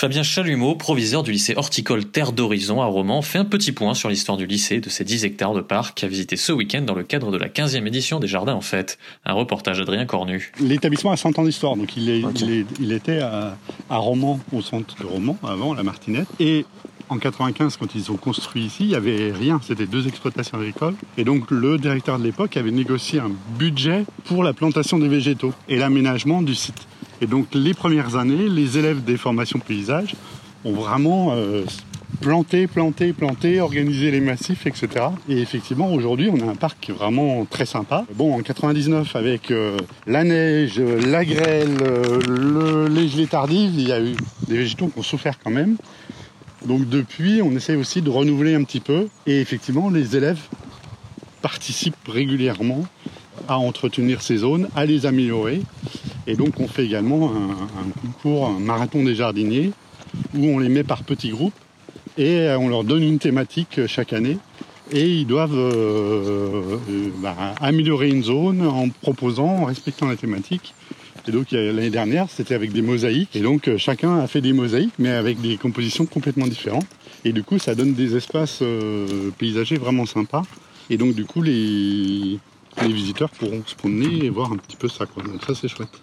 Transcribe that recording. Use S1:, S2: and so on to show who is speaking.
S1: Fabien Chalumeau, proviseur du lycée horticole Terre d'Horizon à Romans, fait un petit point sur l'histoire du lycée et de ses 10 hectares de parc à visiter ce week-end dans le cadre de la 15e édition des Jardins en Fête. Un reportage d'Adrien Cornu.
S2: L'établissement a 100 ans d'histoire, donc il, est, il, est, il était à, à Romans, au centre de Romans, avant, la Martinette. Et en 95, quand ils ont construit ici, il n'y avait rien, c'était deux exploitations agricoles. Et donc le directeur de l'époque avait négocié un budget pour la plantation des végétaux et l'aménagement du site. Et donc les premières années, les élèves des formations paysage ont vraiment euh, planté, planté, planté, organisé les massifs, etc. Et effectivement, aujourd'hui, on a un parc vraiment très sympa. Bon, en 99, avec euh, la neige, la grêle, euh, le, les gelées tardives, il y a eu des végétaux qui ont souffert quand même. Donc depuis, on essaye aussi de renouveler un petit peu. Et effectivement, les élèves participent régulièrement à entretenir ces zones, à les améliorer. Et donc on fait également un, un concours, un marathon des jardiniers, où on les met par petits groupes et on leur donne une thématique chaque année. Et ils doivent euh, euh, bah, améliorer une zone en proposant, en respectant la thématique. Et donc l'année dernière, c'était avec des mosaïques. Et donc chacun a fait des mosaïques, mais avec des compositions complètement différentes. Et du coup, ça donne des espaces euh, paysagers vraiment sympas. Et donc du coup, les, les visiteurs pourront se promener et voir un petit peu ça. Quoi. Donc ça, c'est chouette.